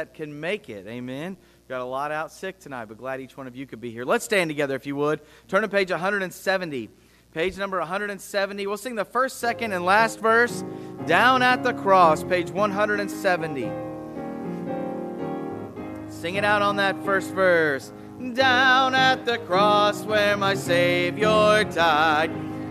that can make it. Amen. Got a lot out sick tonight, but glad each one of you could be here. Let's stand together if you would. Turn to page 170. Page number 170. We'll sing the first, second, and last verse. Down at the cross, page 170. Sing it out on that first verse. Down at the cross where my Savior died.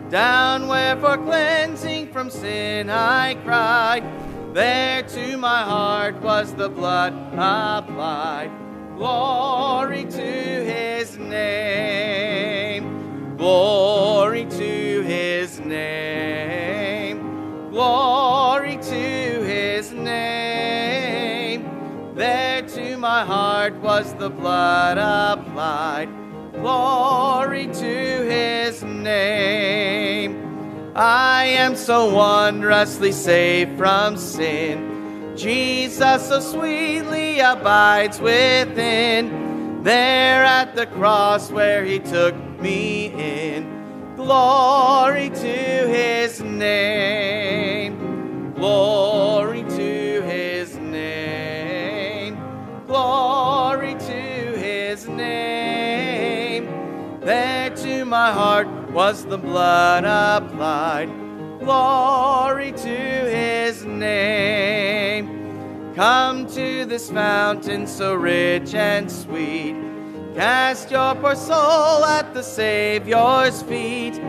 Down where for cleansing from sin I cried. There to my heart was the blood applied. Glory to his name. Glory to his name. Glory to his name. There to my heart was the blood applied. Glory to his name. I am so wondrously saved from sin. Jesus so sweetly abides within. There at the cross where he took me in. Glory to his name. Glory to his name. Glory to his name. There to my heart was the blood applied. Glory to his name. Come to this fountain so rich and sweet. Cast your poor soul at the Savior's feet.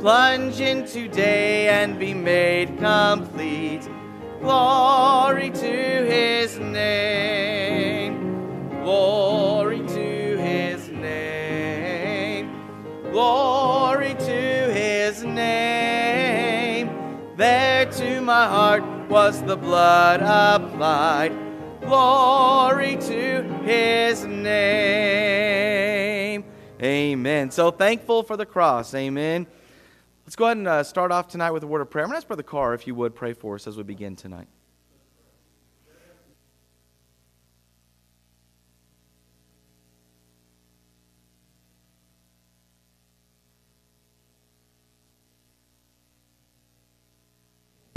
Plunge into day and be made complete. Glory to his name. Glory Glory to his name. There to my heart was the blood applied. Glory to his name. Amen. So thankful for the cross. Amen. Let's go ahead and uh, start off tonight with a word of prayer. I'm going to ask Brother Carr if you would pray for us as we begin tonight.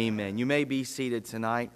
Amen. You may be seated tonight.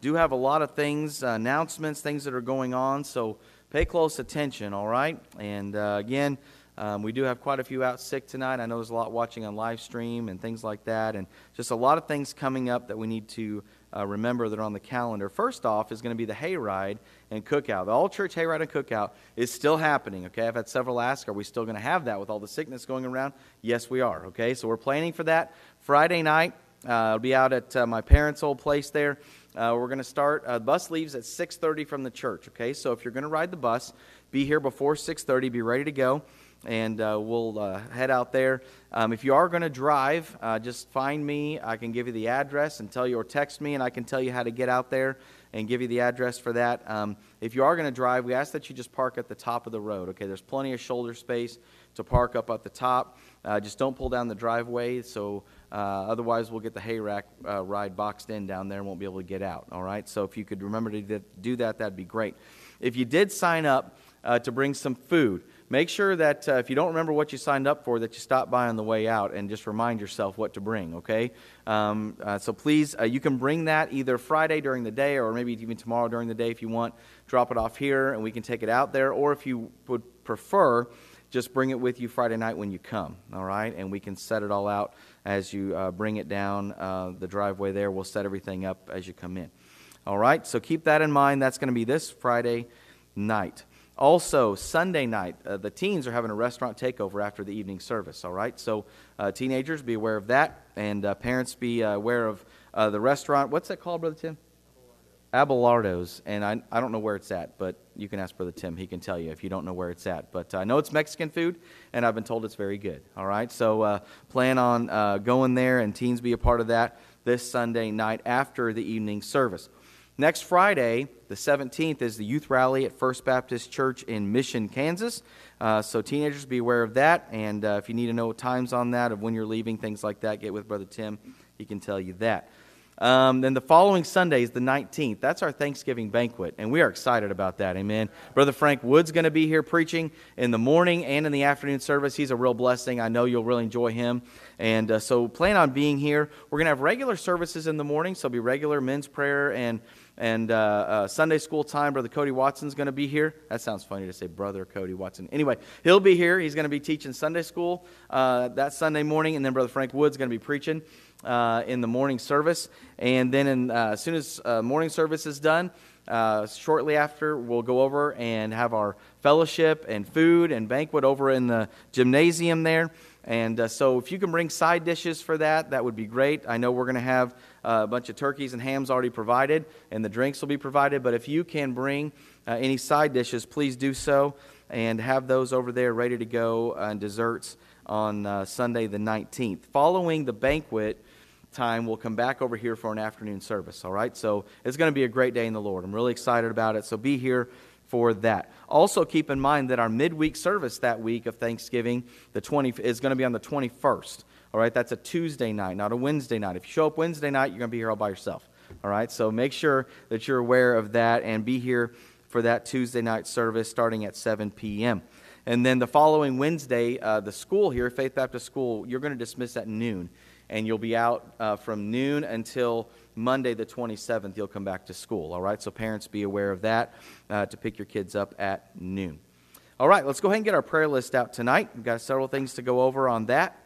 Do have a lot of things, uh, announcements, things that are going on, so pay close attention, all right? And uh, again, um, we do have quite a few out sick tonight. I know there's a lot watching on live stream and things like that, and just a lot of things coming up that we need to uh, remember that are on the calendar. First off is going to be the hayride and cookout. The all church hayride and cookout is still happening. Okay, I've had several ask, "Are we still going to have that with all the sickness going around?" Yes, we are. Okay, so we're planning for that Friday night. Uh, I'll be out at uh, my parents' old place there. Uh, we're going to start. Uh, the bus leaves at 6:30 from the church. Okay, so if you're going to ride the bus, be here before 6:30. Be ready to go, and uh, we'll uh, head out there. Um, if you are going to drive, just find me. I can give you the address and tell you, or text me, and I can tell you how to get out there and give you the address for that. Um, if you are going to drive, we ask that you just park at the top of the road. Okay, there's plenty of shoulder space to park up at the top. just don't pull down the driveway. So uh, otherwise, we'll get the hay rack uh, ride boxed in down there and won't be able to get out. All right. So if you could remember to do that, that'd be great. If you did sign up uh, to bring some food, make sure that uh, if you don't remember what you signed up for, that you stop by on the way out and just remind yourself what to bring. Okay. Um, uh, so please, uh, you can bring that either Friday during the day or maybe even tomorrow during the day if you want. Drop it off here and we can take it out there. Or if you would prefer, just bring it with you Friday night when you come. All right. And we can set it all out as you uh, bring it down uh, the driveway there. We'll set everything up as you come in. All right, so keep that in mind. That's going to be this Friday night. Also, Sunday night, uh, the teens are having a restaurant takeover after the evening service. All right, so uh, teenagers, be aware of that, and uh, parents, be uh, aware of the restaurant. What's that called, Brother Tim? Abelardo's, and I, I don't know where it's at, but you can ask Brother Tim. He can tell you if you don't know where it's at. But I know it's Mexican food, and I've been told it's very good. All right, so uh, plan on uh, going there, and teens be a part of that this Sunday night after the evening service. Next Friday, the 17th, is the youth rally at First Baptist Church in Mission, Kansas. Uh, so teenagers, be aware of that, and uh, if you need to know times on that, of when you're leaving, things like that, get with Brother Tim. He can tell you that. Um, then the following Sunday is the 19th. That's our Thanksgiving banquet, and we are excited about that. Amen. Brother Frank Wood's going to be here preaching in the morning and in the afternoon service. He's a real blessing. I know you'll really enjoy him. And uh, so plan on being here. We're going to have regular services in the morning, so be regular men's prayer and And uh, uh, Sunday school time, Brother Cody Watson's going to be here. That sounds funny to say Brother Cody Watson. Anyway, he'll be here. He's going to be teaching Sunday school uh, that Sunday morning. And then Brother Frank Wood's going to be preaching uh, in the morning service. And then in, uh, as soon as uh, morning service is done, shortly after, we'll go over and have our fellowship and food and banquet over in the gymnasium there. And uh, so, if you can bring side dishes for that, that would be great. I know we're going to have uh, a bunch of turkeys and hams already provided, and the drinks will be provided. But if you can bring uh, any side dishes, please do so and have those over there ready to go uh, and desserts on uh, Sunday the 19th. Following the banquet, time, we'll come back over here for an afternoon service. All right? So it's going to be a great day in the Lord. I'm really excited about it. So be here for that. Also, keep in mind that our midweek service that week of Thanksgiving, the 20, is going to be on the 21st. All right, that's a Tuesday night, not a Wednesday night. If you show up Wednesday night, you're going to be here all by yourself. All right, so make sure that you're aware of that and be here for that Tuesday night service starting at 7 p.m. And then the following Wednesday, uh, the school here, Faith Baptist School, you're going to dismiss at noon. And you'll be out uh, from noon until Monday, the 27th, you'll come back to school. All right, so parents be aware of that uh, to pick your kids up at noon. All right, let's go ahead and get our prayer list out tonight. We've got several things to go over on that.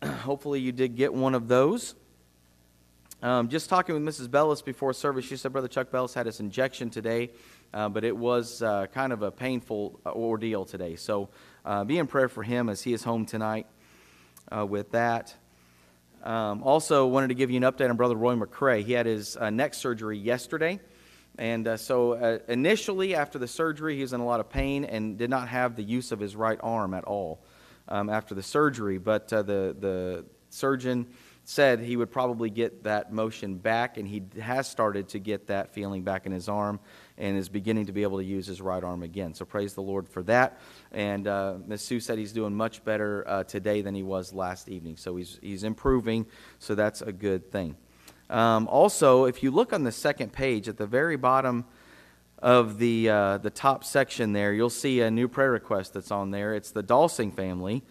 Hopefully, you did get one of those. Um, just talking with Mrs. Bellis before service, she said Brother Chuck Bellis had his injection today, uh, but it was uh, kind of a painful uh, ordeal today. So uh, be in prayer for him as he is home tonight uh, with that. Um, also, wanted to give you an update on Brother Roy McCrae. He had his uh, neck surgery yesterday. And uh, so, uh, initially, after the surgery, he was in a lot of pain and did not have the use of his right arm at all um, after the surgery. But uh, the, the surgeon said he would probably get that motion back, and he has started to get that feeling back in his arm and is beginning to be able to use his right arm again. So praise the Lord for that. And uh, Ms. Sue said he's doing much better uh, today than he was last evening. So he's, he's improving, so that's a good thing. Um, also, if you look on the second page at the very bottom of the, uh, the top section there, you'll see a new prayer request that's on there. It's the Dalsing family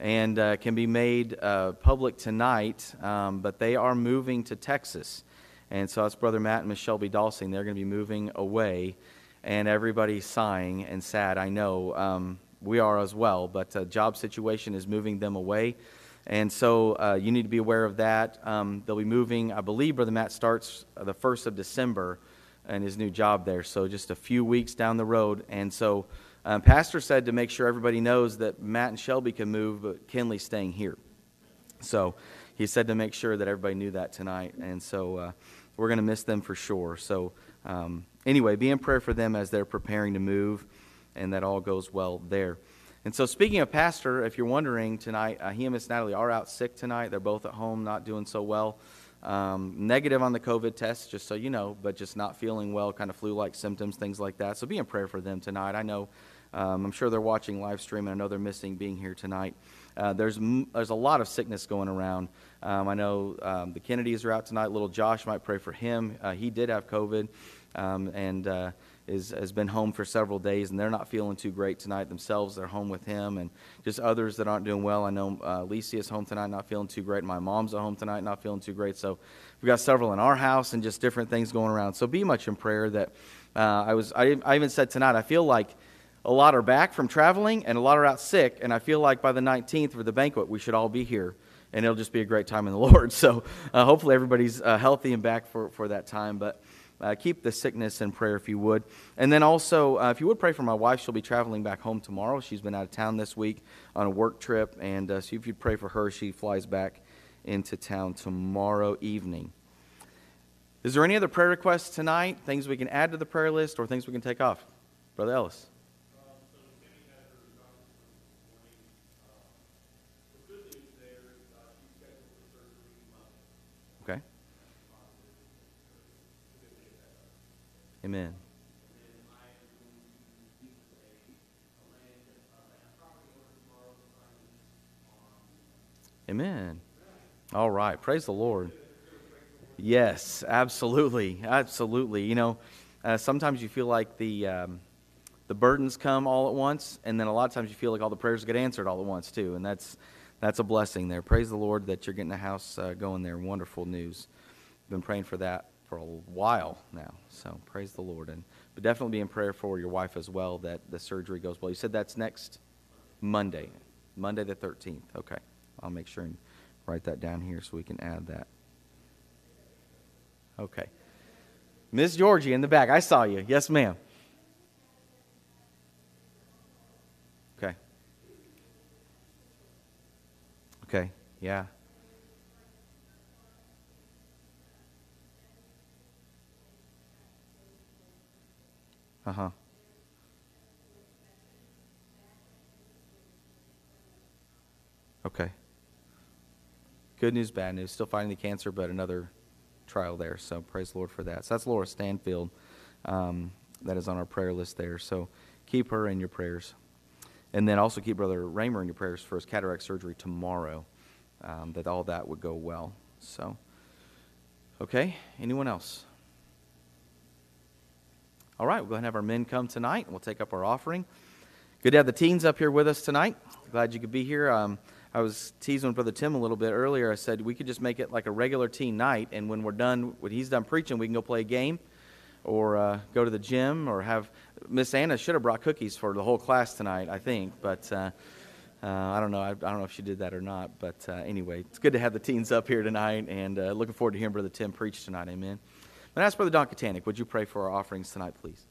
and uh, can be made uh, public tonight, um, but they are moving to Texas. And so that's Brother Matt and Miss Shelby Dalsing. They're going to be moving away, and everybody's sighing and sad. I know um, we are as well, but the job situation is moving them away. And so uh, you need to be aware of that. Um, they'll be moving, I believe Brother Matt starts the 1st of December and his new job there, so just a few weeks down the road. And so um, Pastor said to make sure everybody knows that Matt and Shelby can move, but Kinley's staying here. So he said to make sure that everybody knew that tonight. And so uh, we're going to miss them for sure. So, um, anyway, be in prayer for them as they're preparing to move, and that all goes well there. And so, speaking of Pastor, if you're wondering tonight, uh, he and Miss Natalie are out sick tonight. They're both at home, not doing so well. Um, negative on the COVID test, just so you know, but just not feeling well, kind of flu like symptoms, things like that. So, be in prayer for them tonight. I know, um, I'm sure they're watching live stream, and I know they're missing being here tonight. Uh, there's, there's a lot of sickness going around. Um, I know um, the Kennedys are out tonight. Little Josh might pray for him. Uh, he did have COVID um, and uh, is, has been home for several days, and they're not feeling too great tonight themselves. They're home with him, and just others that aren't doing well. I know uh, Lisa is home tonight, not feeling too great. My mom's at home tonight, not feeling too great. So we've got several in our house and just different things going around. So be much in prayer that uh, I was. I, I even said tonight, I feel like a lot are back from traveling and a lot are out sick, and I feel like by the 19th for the banquet, we should all be here and it'll just be a great time in the Lord. So uh, hopefully everybody's uh, healthy and back for, for that time. But uh, keep the sickness in prayer if you would. And then also, uh, if you would pray for my wife, she'll be traveling back home tomorrow. She's been out of town this week on a work trip. And uh, so if you'd pray for her, she flies back into town tomorrow evening. Is there any other prayer requests tonight? Things we can add to the prayer list or things we can take off? Brother Ellis. Amen. Amen. All right. Praise the Lord. Yes, absolutely. Absolutely. You know, uh, sometimes you feel like the, um, the burdens come all at once, and then a lot of times you feel like all the prayers get answered all at once, too. And that's, that's a blessing there. Praise the Lord that you're getting the house uh, going there. Wonderful news. Been praying for that for a while now. So praise the Lord. And but definitely be in prayer for your wife as well that the surgery goes well. You said that's next Monday, Monday the 13th. Okay. I'll make sure and write that down here so we can add that. Okay. Miss Georgie in the back. I saw you. Yes, ma'am. Okay. Okay. Yeah. Uh huh. Okay. Good news, bad news. Still fighting the cancer, but another trial there. So praise the Lord for that. So that's Laura Stanfield. Um, that is on our prayer list there. So keep her in your prayers. And then also keep Brother Raymer in your prayers for his cataract surgery tomorrow, um, that all that would go well. So, okay, anyone else? All right, we'll go ahead and have our men come tonight, and we'll take up our offering. Good to have the teens up here with us tonight. Glad you could be here. Um, I was teasing Brother Tim a little bit earlier. I said we could just make it like a regular teen night, and when we're done, when he's done preaching, we can go play a game or uh, go to the gym or have Miss Anna should have brought cookies for the whole class tonight, I think, but uh, uh, I don't know. I, I, don't know if she did that or not. But uh, anyway, it's good to have the teens up here tonight, and uh, looking forward to hearing Brother Tim preach tonight. Amen. But ask Brother Don Katanic, would you pray for our offerings tonight, please?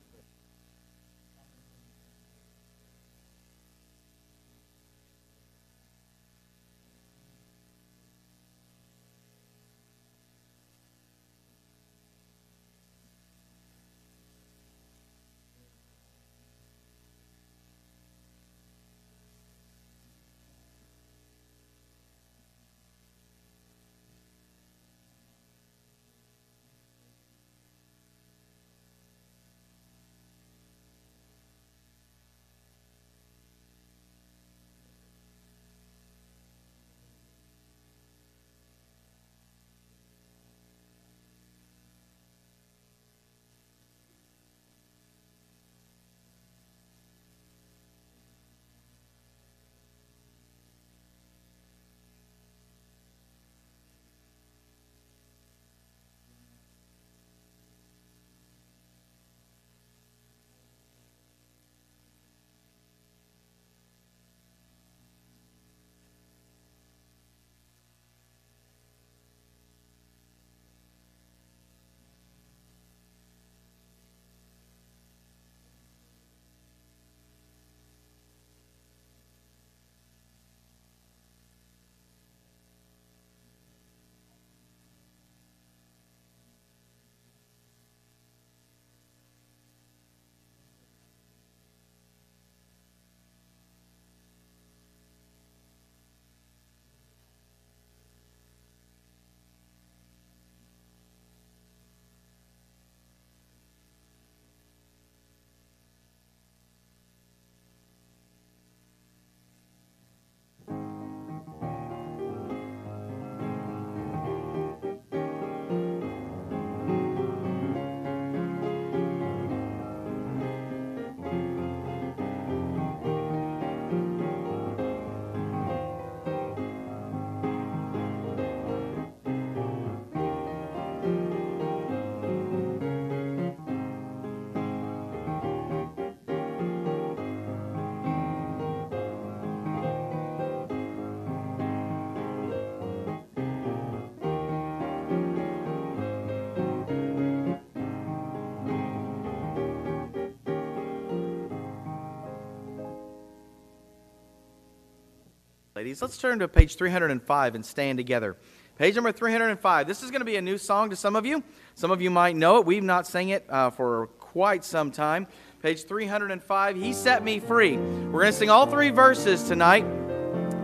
Ladies. Let's turn to page 305 and stand together. Page number 305. This is going to be a new song to some of you. Some of you might know it. We've not sang it uh, for quite some time. Page 305, He Set Me Free. We're going to sing all three verses tonight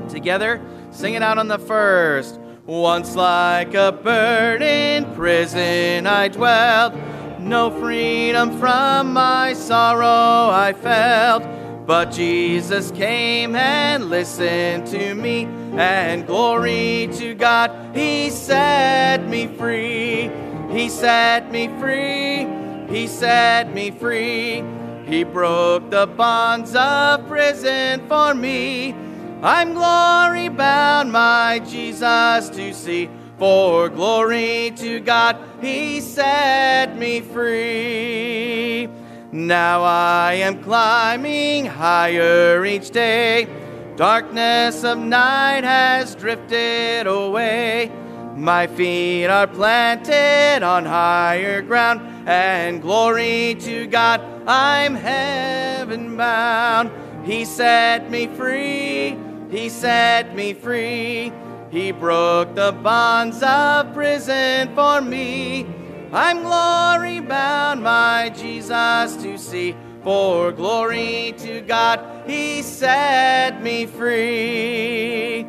together. Sing it out on the first. Once like a bird in prison I dwelt, no freedom from my sorrow I felt. But Jesus came and listened to me, and glory to God, He set me free. He set me free. He set me free. He broke the bonds of prison for me. I'm glory bound, my Jesus to see. For glory to God, He set me free. Now I am climbing higher each day. Darkness of night has drifted away. My feet are planted on higher ground, and glory to God, I'm heaven bound. He set me free, He set me free. He broke the bonds of prison for me. I'm glory bound, my Jesus too see. For glory to God, He set me free.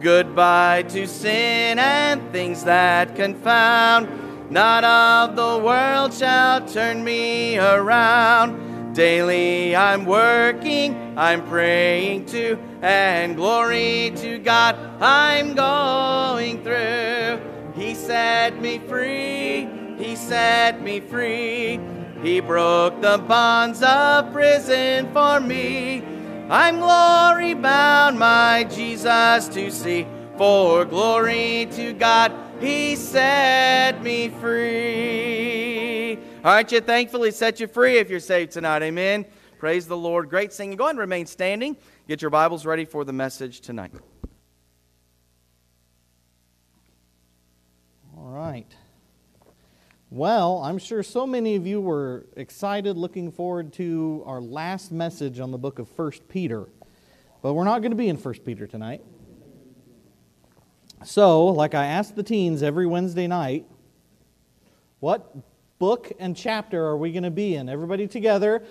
Goodbye to sin and things that confound. Not of the world shall turn me around. Daily I'm working, I'm praying to, and glory to God I'm going through. He set me free, He set me free. He broke the bonds of prison for me. I'm glory bound, my Jesus to see. For glory to God, He set me free. Aren't you thankful He set you free if you're saved tonight? Amen. Praise the Lord. Great singing. Go ahead and remain standing. Get your Bibles ready for the message tonight. All right. Well, I'm sure so many of you were excited looking forward to our last message on the book of 1 Peter. But we're not going to be in 1 Peter tonight. So, like I ask the teens every Wednesday night, what book and chapter are we going to be in? Everybody together.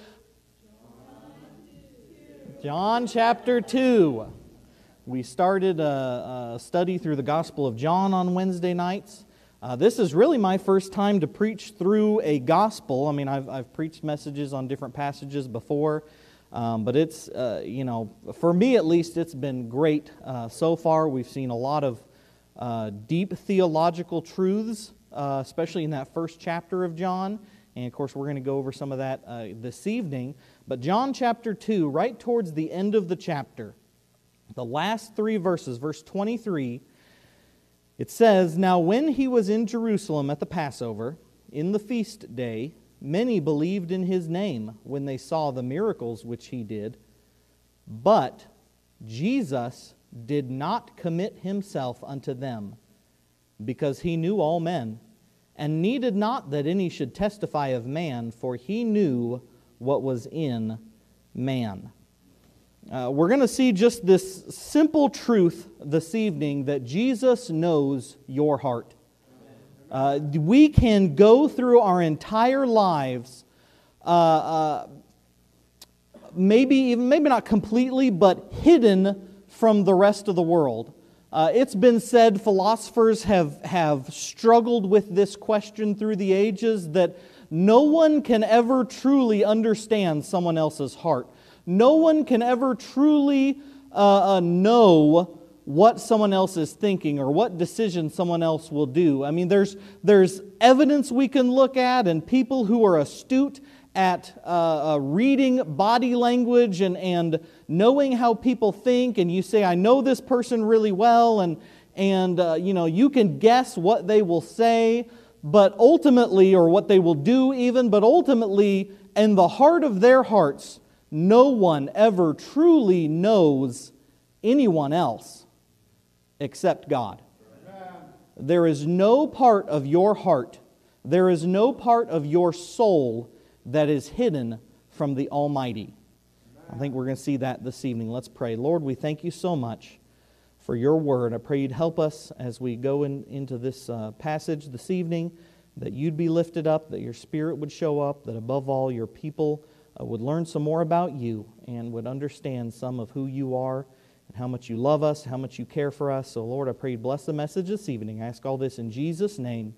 John chapter 2. We started a, a study through the Gospel of John on Wednesday nights. Uh, this is really my first time to preach through a gospel. I mean, I've, I've preached messages on different passages before, um, but it's, uh, you know, for me at least, it's been great uh, so far. We've seen a lot of uh, deep theological truths, uh, especially in that first chapter of John. And of course, we're going to go over some of that uh, this evening. But John chapter 2, right towards the end of the chapter, the last three verses, verse 23 it says, Now when he was in Jerusalem at the Passover, in the feast day, many believed in his name when they saw the miracles which he did. But Jesus did not commit himself unto them, because he knew all men, and needed not that any should testify of man, for he knew what was in man. Uh, we're going to see just this simple truth this evening that Jesus knows your heart. Uh, we can go through our entire lives, uh, uh, maybe even maybe not completely, but hidden from the rest of the world. Uh, it's been said philosophers have, have struggled with this question through the ages that no one can ever truly understand someone else's heart. No one can ever truly uh, uh, know what someone else is thinking or what decision someone else will do. I mean, there's, there's evidence we can look at, and people who are astute at uh, uh, reading body language and, and knowing how people think, and you say, I know this person really well, and, and uh, you know, you can guess what they will say, but ultimately, or what they will do even, but ultimately, in the heart of their hearts, no one ever truly knows anyone else except God. There is no part of your heart, there is no part of your soul that is hidden from the Almighty. I think we're going to see that this evening. Let's pray. Lord, we thank you so much for your word. I pray you'd help us as we go in, into this uh, passage this evening, that you'd be lifted up, that your spirit would show up, that above all, your people uh, would learn some more about you and would understand some of who you are and how much you love us, how much you care for us. So, Lord, I pray you bless the message this evening. I ask all this in Jesus' name.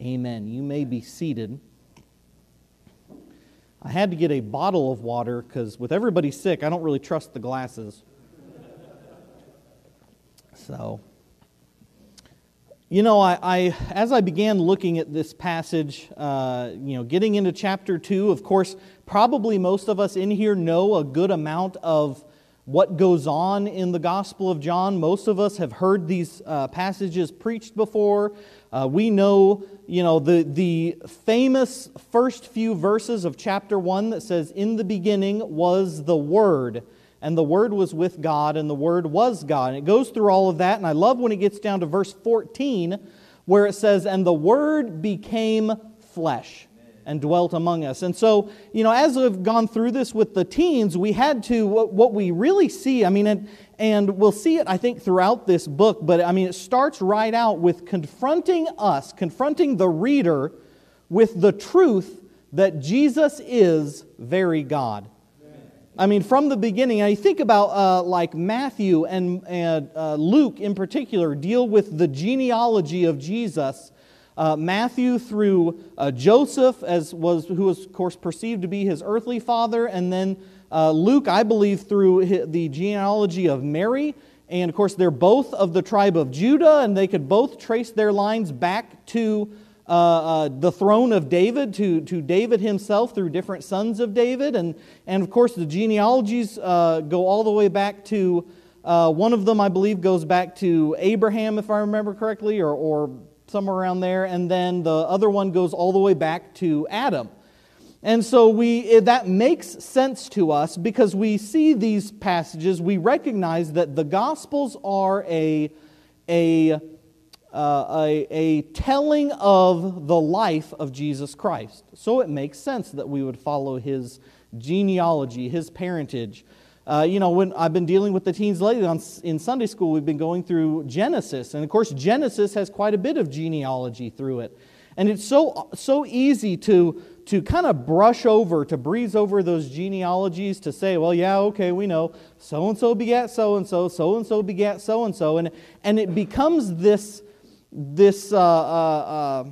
Amen. You may be seated. I had to get a bottle of water because with everybody sick, I don't really trust the glasses. So, you know, I, I, as I began looking at this passage, uh, you know, getting into chapter two, of course, probably most of us in here know a good amount of what goes on in the Gospel of John. Most of us have heard these uh, passages preached before. Uh, we know, you know, the, the famous first few verses of chapter 1 that says, In the beginning was the Word, and the Word was with God, and the Word was God. And it goes through all of that, and I love when it gets down to verse 14, where it says, And the Word became flesh and dwelt among us. And so, you know, as I've gone through this with the teens, we had to, what, what we really see, I mean, and, and we'll see it, I think, throughout this book, but I mean, it starts right out with confronting us, confronting the reader with the truth that Jesus is very God. I mean, from the beginning, I think about uh, like Matthew and, and uh, Luke in particular deal with the genealogy of Jesus uh, Matthew through uh, Joseph, as was, who was, of course, perceived to be his earthly father, and then uh, Luke, I believe, through the genealogy of Mary. And of course, they're both of the tribe of Judah, and they could both trace their lines back to uh, uh, the throne of David, to, to David himself through different sons of David. And, and of course, the genealogies uh, go all the way back to one of them, I believe, goes back to Abraham, if I remember correctly, or, or somewhere around there, and then the other one goes all the way back to Adam. And so we, that makes sense to us because we see these passages, we recognize that the Gospels are a, a, uh, a, a telling of the life of Jesus Christ. So it makes sense that we would follow his genealogy, his parentage. Uh, you know, when I've been dealing with the teens lately on, in Sunday school, we've been going through Genesis. And of course, Genesis has quite a bit of genealogy through it. And it's so, so easy to, to kind of brush over, to breeze over those genealogies, to say, well, yeah, okay, we know so and so begat so and so, so and so begat so and so. And and it becomes this, this uh, uh, uh,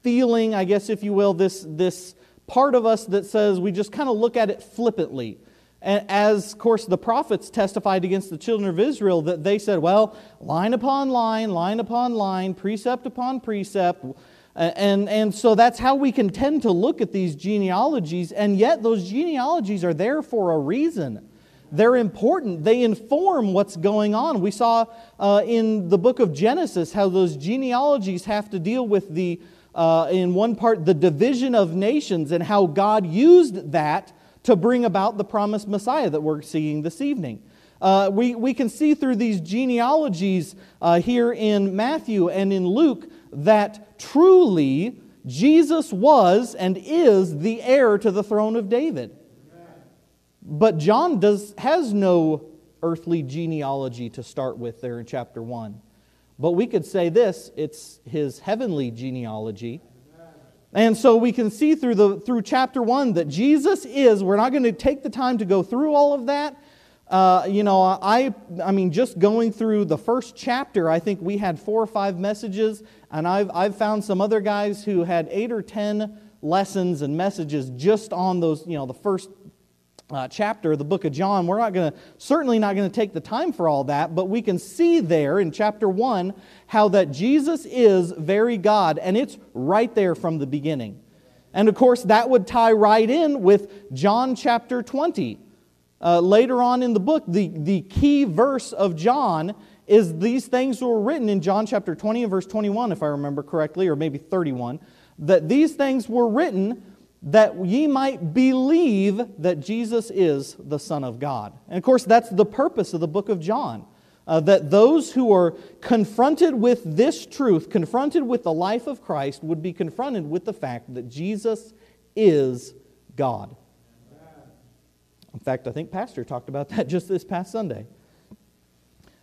feeling, I guess, if you will, this, this part of us that says we just kind of look at it flippantly And as, of course, the prophets testified against the children of Israel, that they said, well, line upon line, line upon line, precept upon precept. And, and so that's how we can tend to look at these genealogies, and yet those genealogies are there for a reason. They're important. They inform what's going on. We saw uh, in the book of Genesis how those genealogies have to deal with the, uh, in one part, the division of nations and how God used that to bring about the promised Messiah that we're seeing this evening. Uh, we, we can see through these genealogies uh, here in Matthew and in Luke that truly Jesus was and is the heir to the throne of David. But John does, has no earthly genealogy to start with there in chapter 1. But we could say this it's his heavenly genealogy and so we can see through, the, through chapter 1 that Jesus is, we're not going to take the time to go through all of that. Uh, you know, I, I mean, just going through the first chapter, I think we had four or five messages, and I've, I've found some other guys who had eight or ten lessons and messages just on those, you know, the first uh, chapter of the book of John. We're not going to, certainly not going to take the time for all that, but we can see there in chapter 1 how that Jesus is very God, and it's right there from the beginning. And of course, that would tie right in with John chapter 20. Uh, later on in the book, the, the key verse of John is these things were written in John chapter 20 and verse 21, if I remember correctly, or maybe 31, that these things were written that ye might believe that Jesus is the Son of God. And of course, that's the purpose of the book of John. Uh, that those who are confronted with this truth, confronted with the life of Christ, would be confronted with the fact that Jesus is God. In fact, I think Pastor talked about that just this past Sunday.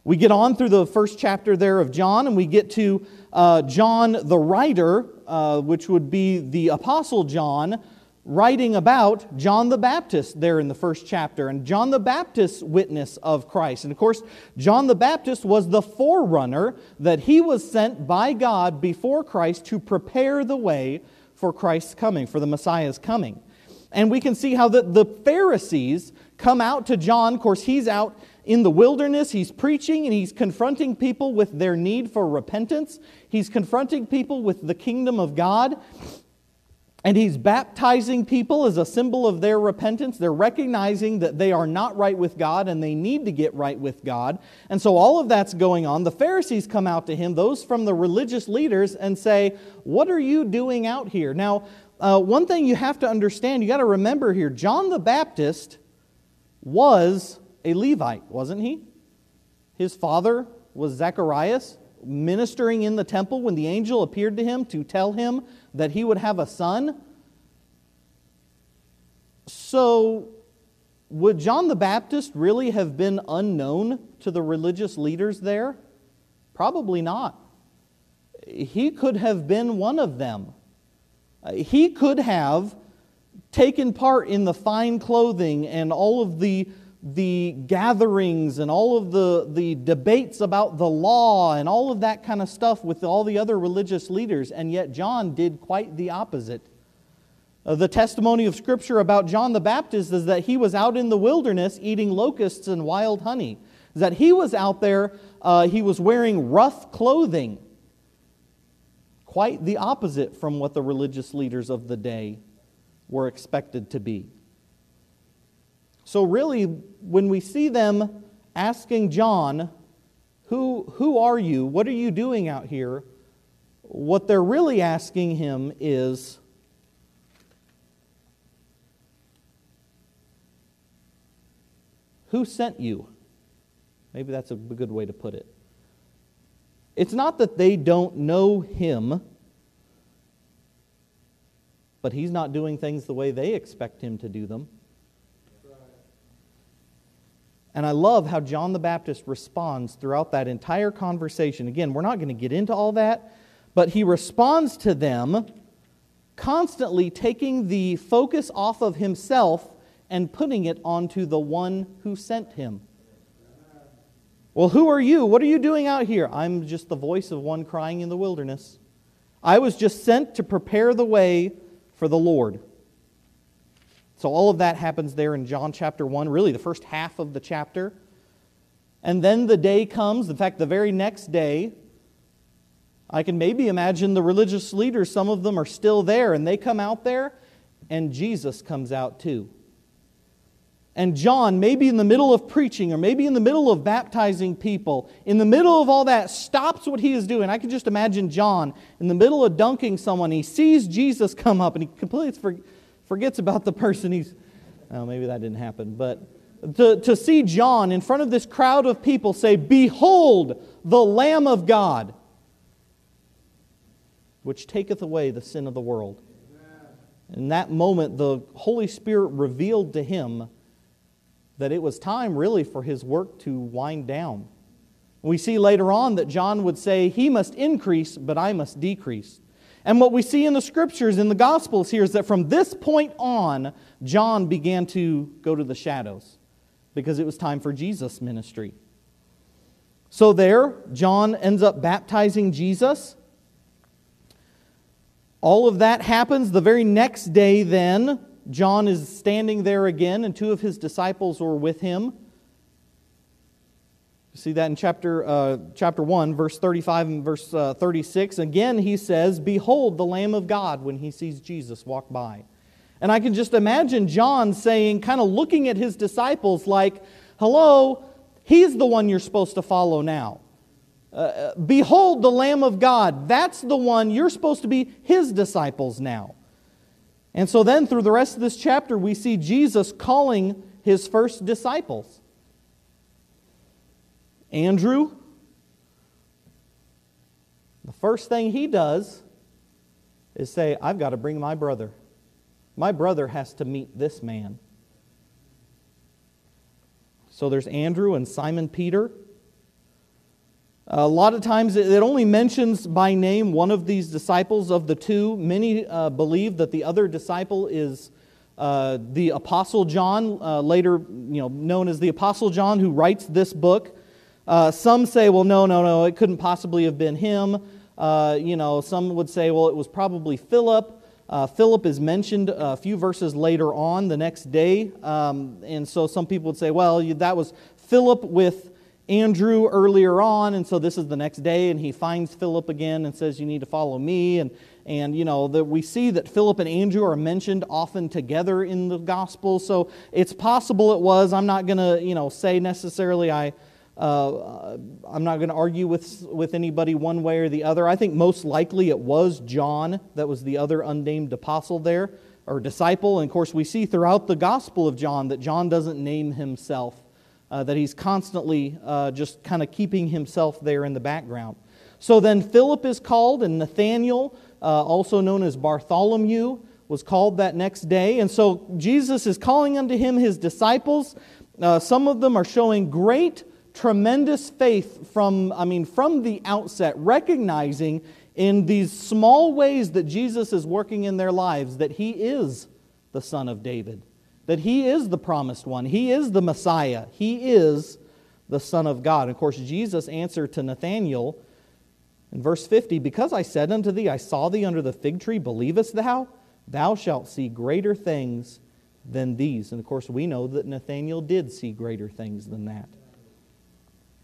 We get on through the first chapter there of John, and we get to uh, John the writer, uh, which would be the Apostle John, writing about John the Baptist there in the first chapter, and John the Baptist's witness of Christ. And of course, John the Baptist was the forerunner that he was sent by God before Christ to prepare the way for Christ's coming, for the Messiah's coming. And we can see how the, the Pharisees come out to John. Of course, he's out in the wilderness, he's preaching and he's confronting people with their need for repentance. He's confronting people with the kingdom of God. And he's baptizing people as a symbol of their repentance. They're recognizing that they are not right with God and they need to get right with God. And so all of that's going on. The Pharisees come out to him, those from the religious leaders, and say, What are you doing out here? Now, uh, one thing you have to understand, you got to remember here, John the Baptist was a Levite, wasn't he? His father was Zacharias, ministering in the temple when the angel appeared to him to tell him that he would have a son. So, would John the Baptist really have been unknown to the religious leaders there? Probably not. He could have been one of them. He could have taken part in the fine clothing and all of the the gatherings and all of the, the debates about the law and all of that kind of stuff with all the other religious leaders, and yet John did quite the opposite. Uh, the testimony of Scripture about John the Baptist is that he was out in the wilderness eating locusts and wild honey. That he was out there, uh, he was wearing rough clothing. Quite the opposite from what the religious leaders of the day were expected to be. So, really, when we see them asking John, who, who are you? What are you doing out here? What they're really asking him is, Who sent you? Maybe that's a good way to put it. It's not that they don't know him, but he's not doing things the way they expect him to do them. And I love how John the Baptist responds throughout that entire conversation. Again, we're not going to get into all that, but he responds to them constantly taking the focus off of himself and putting it onto the one who sent him. Well, who are you? What are you doing out here? I'm just the voice of one crying in the wilderness. I was just sent to prepare the way for the Lord. So all of that happens there in John chapter 1, really the first half of the chapter. And then the day comes, in fact, the very next day, I can maybe imagine the religious leaders, some of them are still there, and they come out there, and Jesus comes out too. And John, maybe in the middle of preaching or maybe in the middle of baptizing people, in the middle of all that, stops what he is doing. I can just imagine John in the middle of dunking someone. He sees Jesus come up and he completely forgets about the person he's. Oh, maybe that didn't happen. But to, to see John in front of this crowd of people say, Behold the Lamb of God, which taketh away the sin of the world. In that moment, the Holy Spirit revealed to him that it was time really for his work to wind down. We see later on that John would say, He must increase, but I must decrease. And what we see in the scriptures, in the Gospels here, is that from this point on, John began to go to the shadows because it was time for Jesus' ministry. So there, John ends up baptizing Jesus. All of that happens. The very next day, then, John is standing there again, and two of his disciples were with him see that in chapter, uh, chapter 1, verse 35 and verse uh, 36. Again, he says, Behold the Lamb of God when he sees Jesus walk by. And I can just imagine John saying, kind of looking at his disciples like, Hello, he's the one you're supposed to follow now. Uh, uh behold the Lamb of God. That's the one you're supposed to be his disciples now. And so then, through the rest of this chapter, we see Jesus calling his first disciples. Andrew, the first thing he does is say, I've got to bring my brother. My brother has to meet this man. So there's Andrew and Simon Peter. A lot of times it only mentions by name one of these disciples of the two. Many uh, believe that the other disciple is uh, the Apostle John, uh, later you know, known as the Apostle John, who writes this book. Uh, some say, well, no, no, no, it couldn't possibly have been him. Uh, you know, some would say, well, it was probably Philip. Uh, Philip is mentioned a few verses later on the next day. Um, and so some people would say, well, that was Philip with Andrew earlier on, and so this is the next day, and he finds Philip again and says, You need to follow me. And, and you know, that we see that Philip and Andrew are mentioned often together in the gospel. So it's possible it was. I'm not going to, you know, say necessarily I. Uh, I'm not going to argue with, with anybody one way or the other. I think most likely it was John that was the other unnamed apostle there, or disciple. And of course, we see throughout the Gospel of John that John doesn't name himself uh, that he's constantly uh, just kind of keeping himself there in the background. So then Philip is called, and Nathanael, uh, also known as Bartholomew, was called that next day. And so Jesus is calling unto him his disciples. Uh, some of them are showing great, tremendous faith from, I mean, from the outset, recognizing in these small ways that Jesus is working in their lives that he is the Son of David that he is the promised one, he is the Messiah, he is the Son of God. And of course, Jesus answered to Nathanael in verse 50 Because I said unto thee, I saw thee under the fig tree, believest thou? Thou shalt see greater things than these. And of course, we know that Nathanael did see greater things than that.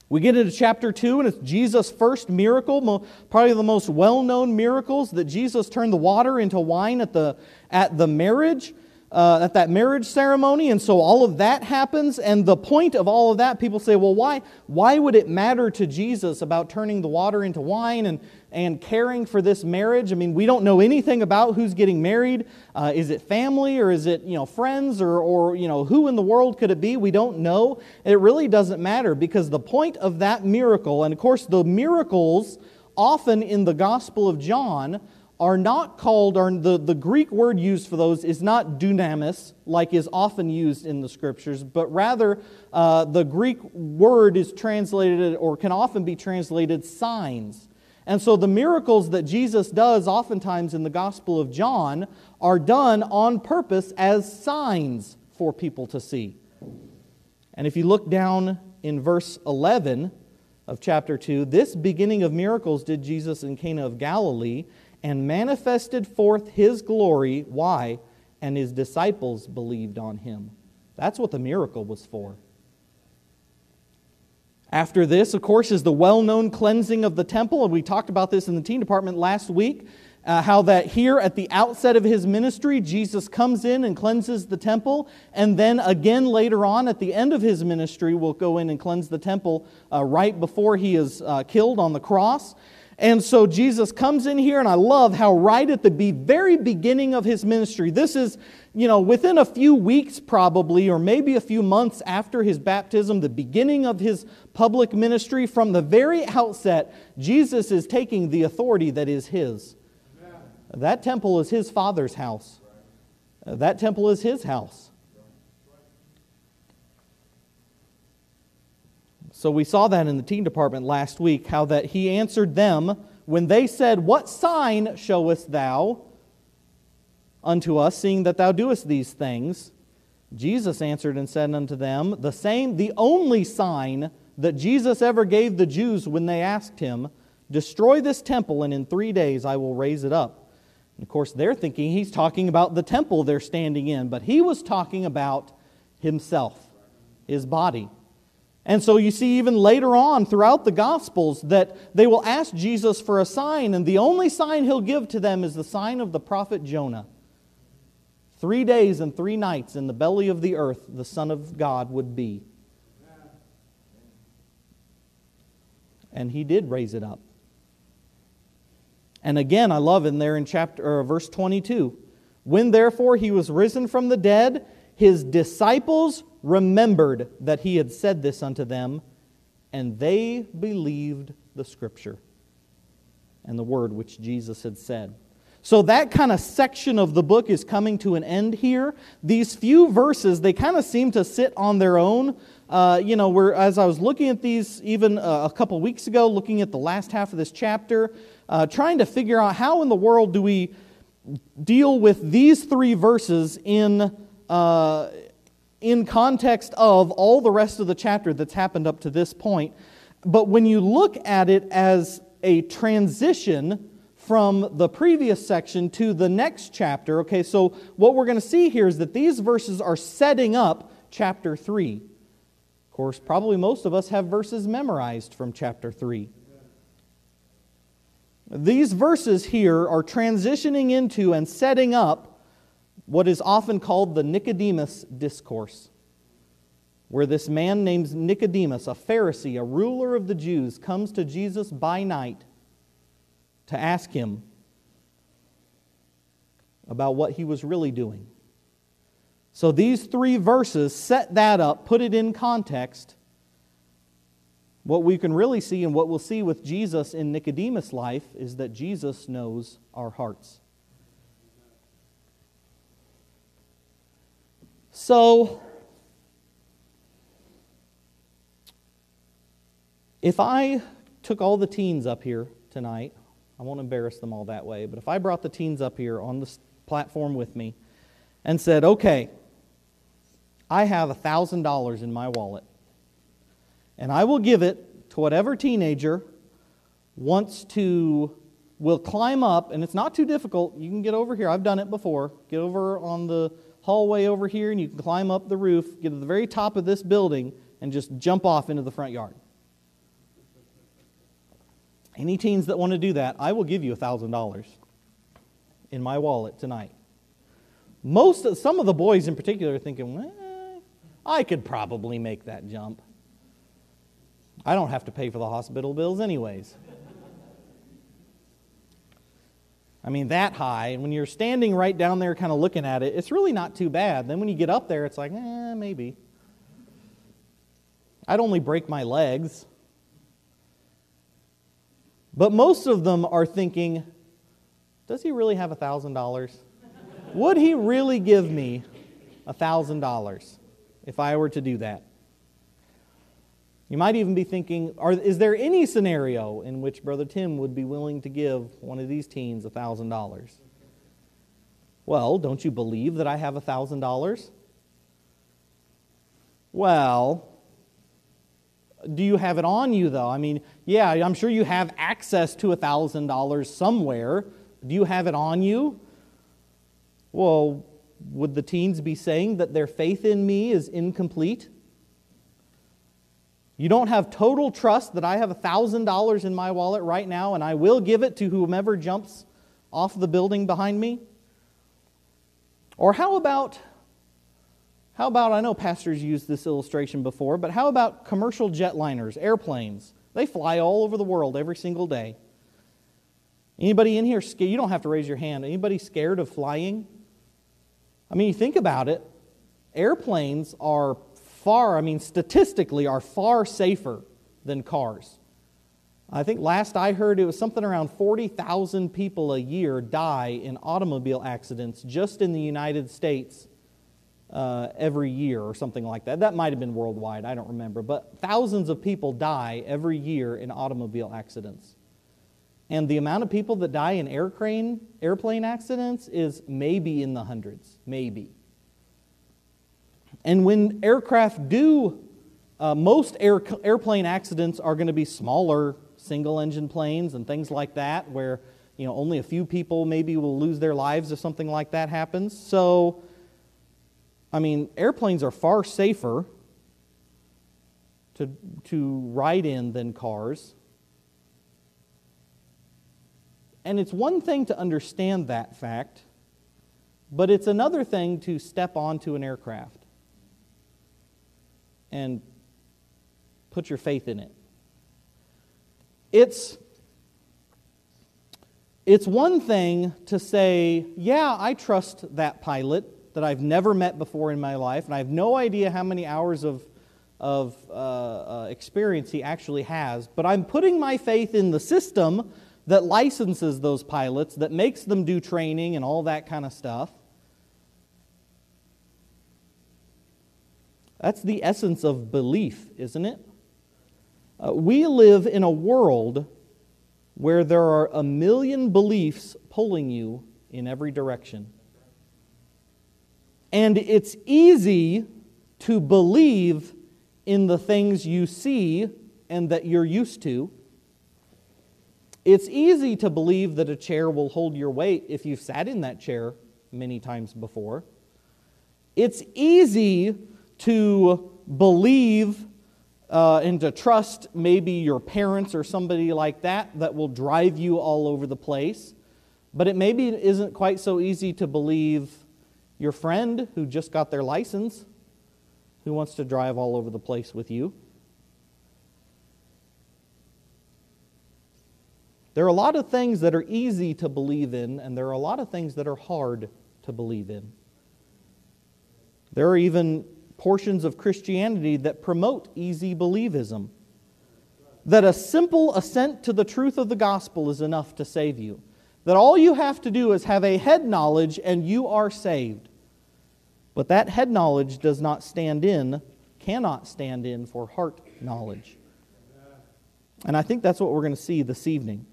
We get into chapter 2, and it's Jesus' first miracle, probably the most well known miracles that Jesus turned the water into wine at the, at the marriage uh, at that marriage ceremony, and so all of that happens. And the point of all of that, people say, well, why, why would it matter to Jesus about turning the water into wine and, and caring for this marriage? I mean, we don't know anything about who's getting married. Uh, is it family or is it you know friends or, or you know who in the world could it be? We don't know. It really doesn't matter because the point of that miracle, and of course the miracles often in the Gospel of John are not called, or the, the Greek word used for those is not dunamis, like is often used in the scriptures, but rather uh, the Greek word is translated, or can often be translated, signs. And so the miracles that Jesus does oftentimes in the Gospel of John are done on purpose as signs for people to see. And if you look down in verse 11 of chapter 2, this beginning of miracles did Jesus in Cana of Galilee and manifested forth his glory. Why? And his disciples believed on him. That's what the miracle was for. After this, of course, is the well known cleansing of the temple. And we talked about this in the teen department last week. Uh, how that here at the outset of his ministry, Jesus comes in and cleanses the temple, and then again later on at the end of his ministry, will go in and cleanse the temple uh, right before he is uh, killed on the cross. And so Jesus comes in here, and I love how right at the very beginning of his ministry, this is, you know, within a few weeks probably, or maybe a few months after his baptism, the beginning of his public ministry, from the very outset, Jesus is taking the authority that is his. That temple is his father's house, that temple is his house. So we saw that in the teen department last week, how that he answered them when they said, What sign showest thou unto us, seeing that thou doest these things? Jesus answered and said unto them, The same, the only sign that Jesus ever gave the Jews when they asked him, Destroy this temple, and in three days I will raise it up. And of course, they're thinking he's talking about the temple they're standing in, but he was talking about himself, his body. And so you see, even later on throughout the Gospels, that they will ask Jesus for a sign, and the only sign he'll give to them is the sign of the prophet Jonah. Three days and three nights in the belly of the earth, the Son of God would be. And he did raise it up. And again, I love in there in chapter or verse 22. When therefore he was risen from the dead, his disciples remembered that he had said this unto them, and they believed the scripture and the word which Jesus had said. So that kind of section of the book is coming to an end here. These few verses, they kind of seem to sit on their own. Uh, you know, where as I was looking at these even uh, a couple weeks ago, looking at the last half of this chapter, uh, trying to figure out how in the world do we deal with these three verses in uh, in context of all the rest of the chapter that's happened up to this point. But when you look at it as a transition from the previous section to the next chapter, okay, so what we're going to see here is that these verses are setting up chapter 3. Of course, probably most of us have verses memorized from chapter 3. These verses here are transitioning into and setting up what is often called the Nicodemus discourse, where this man named Nicodemus, a Pharisee, a ruler of the Jews, comes to Jesus by night to ask him about what he was really doing. So these three verses set that up, put it in context. What we can really see and what we'll see with Jesus in Nicodemus' life is that Jesus knows our hearts. So, if I took all the teens up here tonight, I won't embarrass them all that way, but if I brought the teens up here on the platform with me and said, okay, I have $1,000 in my wallet, and I will give it to whatever teenager wants to, will climb up, and it's not too difficult. You can get over here. I've done it before. Get over on the hallway over here, and you can climb up the roof, get to the very top of this building, and just jump off into the front yard. Any teens that want to do that, I will give you $1,000 in my wallet tonight. Most of, some of the boys in particular are thinking, well, I could probably make that jump. I don't have to pay for the hospital bills, anyways. I mean, that high, and when you're standing right down there kind of looking at it, it's really not too bad. Then when you get up there, it's like, eh, maybe. I'd only break my legs. But most of them are thinking, does he really have $1,000? Would he really give me $1,000? if I were to do that. You might even be thinking, are, is there any scenario in which Brother Tim would be willing to give one of these teens $1,000? Well, don't you believe that I have $1,000? Well, do you have it on you, though? I mean, yeah, I'm sure you have access to $1,000 somewhere. Do you have it on you? Well, would the teens be saying that their faith in me is incomplete? You don't have total trust that I have $1,000 in my wallet right now and I will give it to whomever jumps off the building behind me? Or how about how about I know pastors used this illustration before, but how about commercial jetliners, airplanes? They fly all over the world every single day. Anybody in here you don't have to raise your hand. Anybody scared of flying? I mean, you think about it, airplanes are far, I mean, statistically, are far safer than cars. I think last I heard it was something around 40,000 people a year die in automobile accidents just in the United States uh, every year or something like that. That might have been worldwide, I don't remember. But thousands of people die every year in automobile accidents. And the amount of people that die in airplane, airplane accidents is maybe in the hundreds, maybe. And when aircraft do, uh, most air, airplane accidents are going to be smaller single engine planes and things like that, where you know, only a few people maybe will lose their lives if something like that happens. So, I mean, airplanes are far safer to, to ride in than cars. And it's one thing to understand that fact, but it's another thing to step onto an aircraft and put your faith in it. It's, it's one thing to say, yeah, I trust that pilot that I've never met before in my life, and I have no idea how many hours of, of uh, uh, experience he actually has, but I'm putting my faith in the system that licenses those pilots, that makes them do training and all that kind of stuff. That's the essence of belief, isn't it? Uh, we live in a world where there are a million beliefs pulling you in every direction. And it's easy to believe in the things you see and that you're used to. It's easy to believe that a chair will hold your weight if you've sat in that chair many times before. It's easy to believe uh, and to trust maybe your parents or somebody like that that will drive you all over the place. But it maybe isn't quite so easy to believe your friend who just got their license, who wants to drive all over the place with you. There are a lot of things that are easy to believe in, and there are a lot of things that are hard to believe in. There are even portions of Christianity that promote easy believism. That a simple assent to the truth of the gospel is enough to save you. That all you have to do is have a head knowledge and you are saved. But that head knowledge does not stand in, cannot stand in for heart knowledge. And I think that's what we're going to see this evening.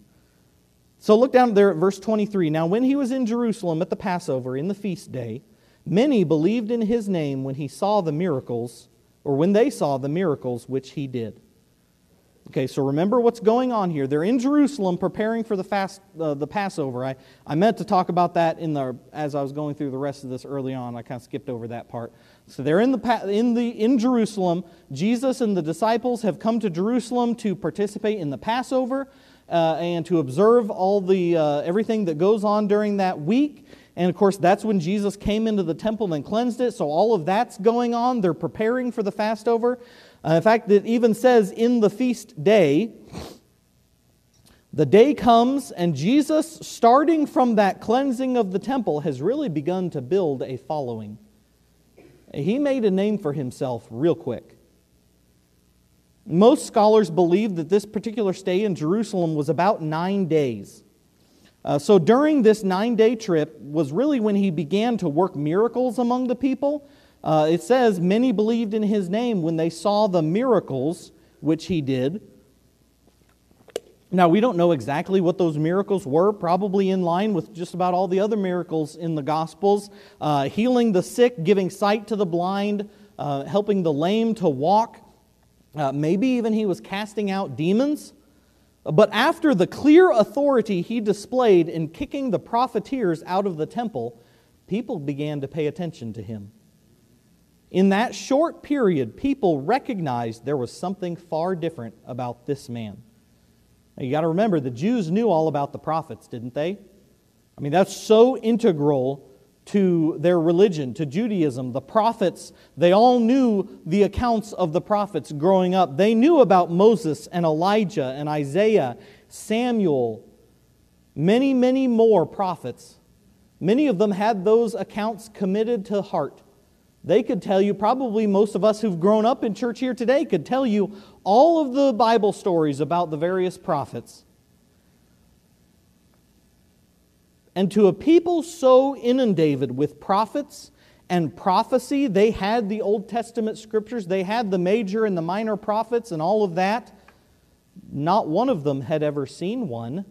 So look down there at verse 23. Now, when he was in Jerusalem at the Passover, in the feast day, many believed in his name when he saw the miracles, or when they saw the miracles which he did. Okay, so remember what's going on here. They're in Jerusalem preparing for the fast, uh, the Passover. I, I meant to talk about that in the as I was going through the rest of this early on. I kind of skipped over that part. So they're in the in the in Jerusalem. Jesus and the disciples have come to Jerusalem to participate in the Passover uh, and to observe all the uh, everything that goes on during that week. And of course, that's when Jesus came into the temple and cleansed it. So all of that's going on. They're preparing for the Passover. Uh, in fact, it even says in the feast day, the day comes, and Jesus, starting from that cleansing of the temple, has really begun to build a following. He made a name for himself real quick. Most scholars believe that this particular stay in Jerusalem was about nine days. Uh, so during this nine day trip was really when he began to work miracles among the people. Uh, it says, Many believed in his name when they saw the miracles which he did. Now, we don't know exactly what those miracles were, probably in line with just about all the other miracles in the Gospels uh, healing the sick, giving sight to the blind, uh, helping the lame to walk. Uh, maybe even he was casting out demons. But after the clear authority he displayed in kicking the profiteers out of the temple, people began to pay attention to him. In that short period, people recognized there was something far different about this man. Now, you got to remember, the Jews knew all about the prophets, didn't they? I mean, that's so integral to their religion, to Judaism. The prophets, they all knew the accounts of the prophets growing up. They knew about Moses and Elijah and Isaiah, Samuel, many, many more prophets. Many of them had those accounts committed to heart. They could tell you, probably most of us who've grown up in church here today could tell you all of the Bible stories about the various prophets. And to a people so inundated with prophets and prophecy, they had the Old Testament scriptures, they had the major and the minor prophets and all of that. Not one of them had ever seen one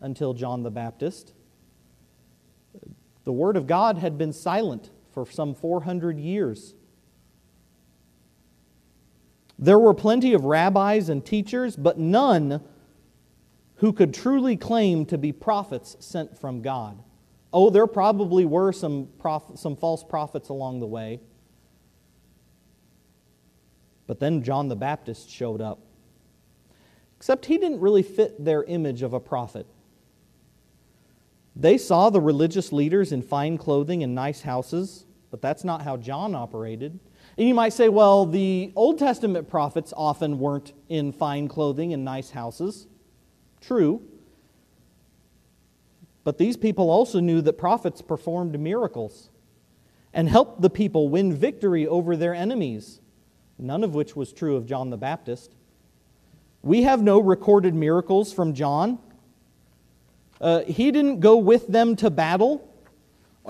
until John the Baptist. The Word of God had been silent for some 400 years. There were plenty of rabbis and teachers, but none who could truly claim to be prophets sent from God. Oh, there probably were some, prof- some false prophets along the way. But then John the Baptist showed up. Except he didn't really fit their image of a prophet. They saw the religious leaders in fine clothing and nice houses, but that's not how John operated. And you might say, well, the Old Testament prophets often weren't in fine clothing and nice houses. True. But these people also knew that prophets performed miracles and helped the people win victory over their enemies, none of which was true of John the Baptist. We have no recorded miracles from John. Uh, he didn't go with them to battle.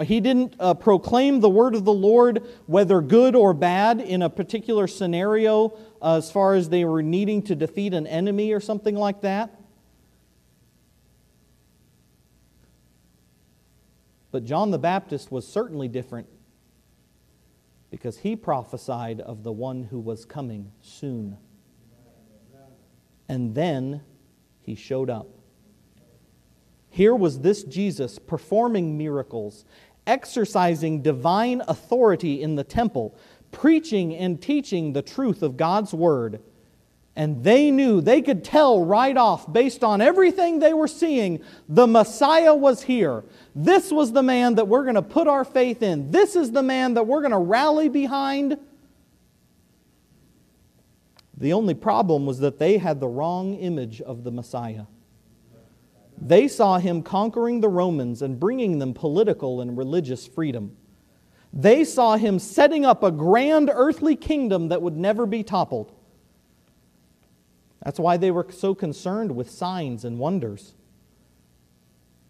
He didn't uh, proclaim the word of the Lord, whether good or bad, in a particular scenario uh, as far as they were needing to defeat an enemy or something like that. But John the Baptist was certainly different because he prophesied of the one who was coming soon. And then he showed up. Here was this Jesus performing miracles, exercising divine authority in the temple, preaching and teaching the truth of God's word, And they knew, they could tell right off, based on everything they were seeing, the Messiah was here. This was the man that we're going to put our faith in. This is the man that we're going to rally behind. The only problem was that they had the wrong image of the Messiah. They saw him conquering the Romans and bringing them political and religious freedom. They saw him setting up a grand earthly kingdom that would never be toppled. That's why they were so concerned with signs and wonders.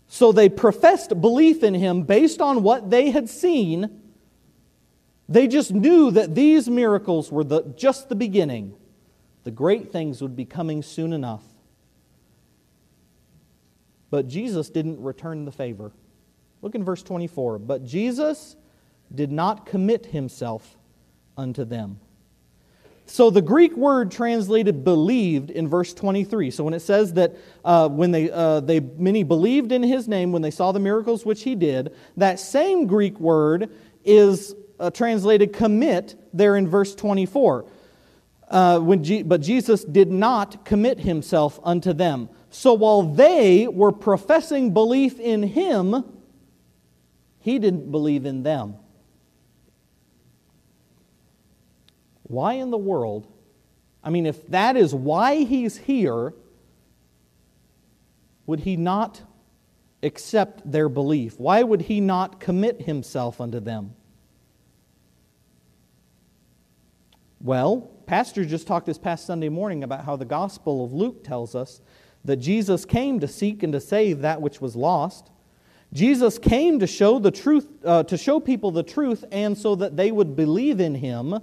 So they professed belief in him based on what they had seen. They just knew that these miracles were the, just the beginning. The great things would be coming soon enough. But Jesus didn't return the favor. Look in verse 24. But Jesus did not commit himself unto them. So the Greek word translated believed in verse 23. So when it says that uh, when they, uh, they many believed in his name when they saw the miracles which he did, that same Greek word is uh, translated commit there in verse 24. Uh, when but Jesus did not commit himself unto them. So while they were professing belief in him, he didn't believe in them. Why in the world? I mean, if that is why he's here, would he not accept their belief? Why would he not commit himself unto them? Well, Pastor just talked this past Sunday morning about how the Gospel of Luke tells us that Jesus came to seek and to save that which was lost. Jesus came to show the truth, uh, to show people the truth, and so that they would believe in him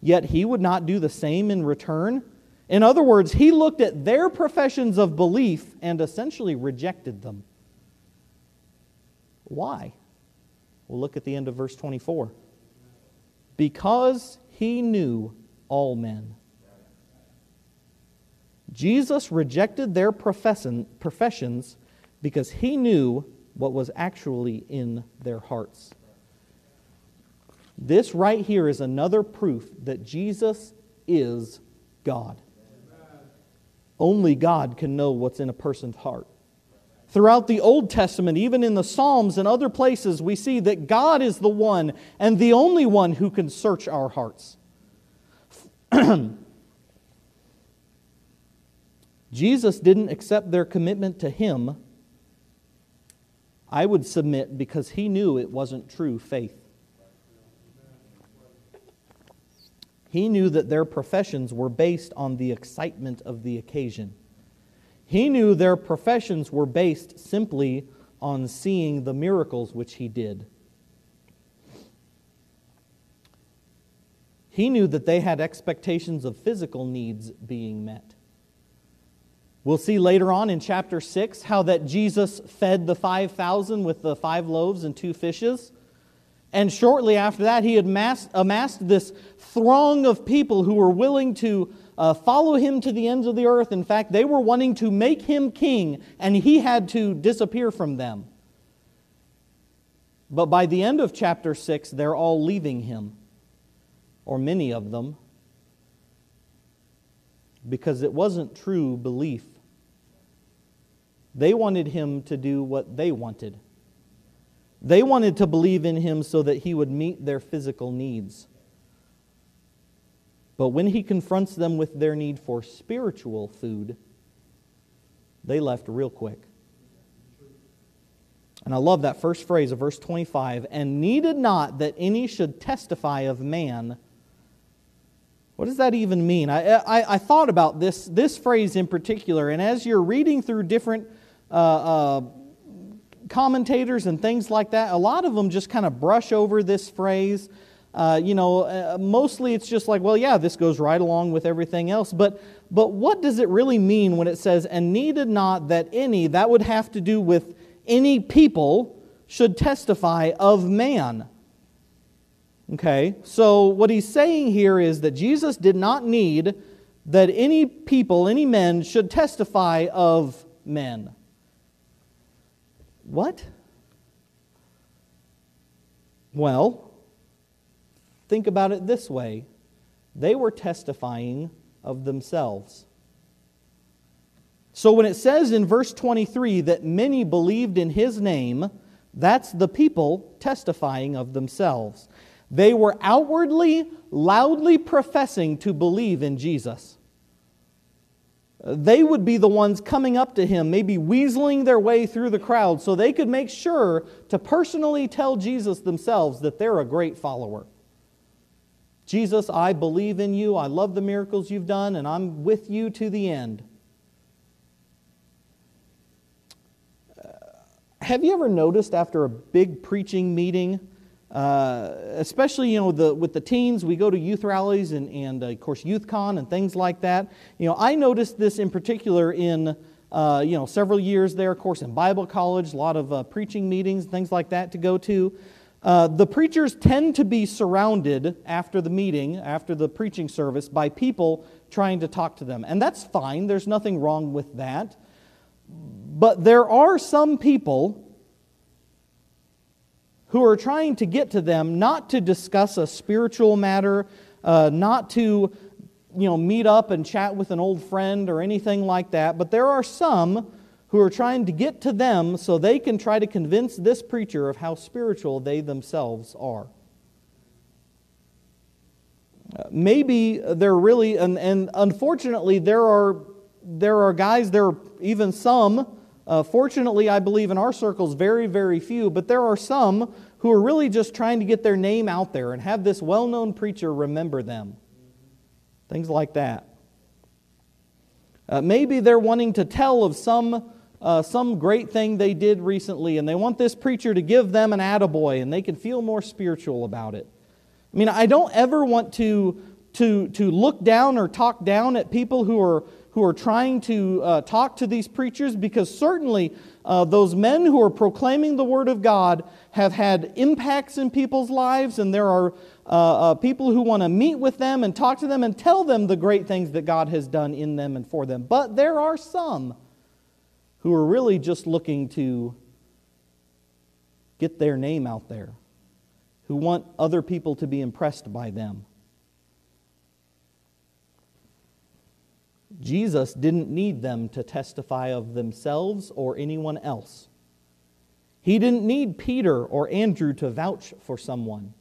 Yet he would not do the same in return. In other words, he looked at their professions of belief and essentially rejected them. Why? We'll look at the end of verse 24. Because he knew all men. Jesus rejected their professions because he knew what was actually in their hearts. This right here is another proof that Jesus is God. Only God can know what's in a person's heart. Throughout the Old Testament, even in the Psalms and other places, we see that God is the one and the only one who can search our hearts. Jesus didn't accept their commitment to Him, I would submit, because He knew it wasn't true faith. He knew that their professions were based on the excitement of the occasion. He knew their professions were based simply on seeing the miracles which he did. He knew that they had expectations of physical needs being met. We'll see later on in chapter 6 how that Jesus fed the 5,000 with the five loaves and two fishes. And shortly after that, he had amassed, amassed this throng of people who were willing to uh, follow him to the ends of the earth. In fact, they were wanting to make him king, and he had to disappear from them. But by the end of chapter 6, they're all leaving him, or many of them, because it wasn't true belief. They wanted him to do what they wanted. They wanted to believe in him so that he would meet their physical needs. But when he confronts them with their need for spiritual food, they left real quick. And I love that first phrase of verse 25 and needed not that any should testify of man. What does that even mean? I, I, I thought about this, this phrase in particular, and as you're reading through different uh, uh, commentators and things like that, a lot of them just kind of brush over this phrase. Uh, you know, uh, mostly it's just like, well, yeah, this goes right along with everything else. But, but what does it really mean when it says, and needed not that any, that would have to do with any people should testify of man. Okay, so what he's saying here is that Jesus did not need that any people, any men, should testify of men. What? Well, think about it this way they were testifying of themselves. So when it says in verse 23 that many believed in his name, that's the people testifying of themselves. They were outwardly, loudly professing to believe in Jesus. They would be the ones coming up to him, maybe weaseling their way through the crowd so they could make sure to personally tell Jesus themselves that they're a great follower. Jesus, I believe in you. I love the miracles you've done, and I'm with you to the end. Uh, have you ever noticed after a big preaching meeting, uh, especially you know the, with the teens we go to youth rallies and, and uh, of course youth con and things like that. You know i noticed this in particular in uh, you know several years there of course in bible college a lot of uh, preaching meetings things like that to go to. The preachers tend to be surrounded after the meeting after the preaching service by people trying to talk to them. And that's fine. There's nothing wrong with that. But there are some people who are trying to get to them not to discuss a spiritual matter, uh, not to you know, meet up and chat with an old friend or anything like that, but there are some who are trying to get to them so they can try to convince this preacher of how spiritual they themselves are. Uh, maybe they're really, and, and unfortunately, there are, there are guys, there are even some uh, fortunately, I believe in our circles, very, very few, but there are some who are really just trying to get their name out there and have this well known preacher remember them. Things like that. Uh, maybe they're wanting to tell of some, uh, some great thing they did recently, and they want this preacher to give them an attaboy, and they can feel more spiritual about it. I mean, I don't ever want to, to, to look down or talk down at people who are who are trying to uh, talk to these preachers because certainly uh, those men who are proclaiming the Word of God have had impacts in people's lives, and there are uh, uh people who want to meet with them and talk to them and tell them the great things that God has done in them and for them. But there are some who are really just looking to get their name out there, who want other people to be impressed by them. Jesus didn't need them to testify of themselves or anyone else. He didn't need Peter or Andrew to vouch for someone.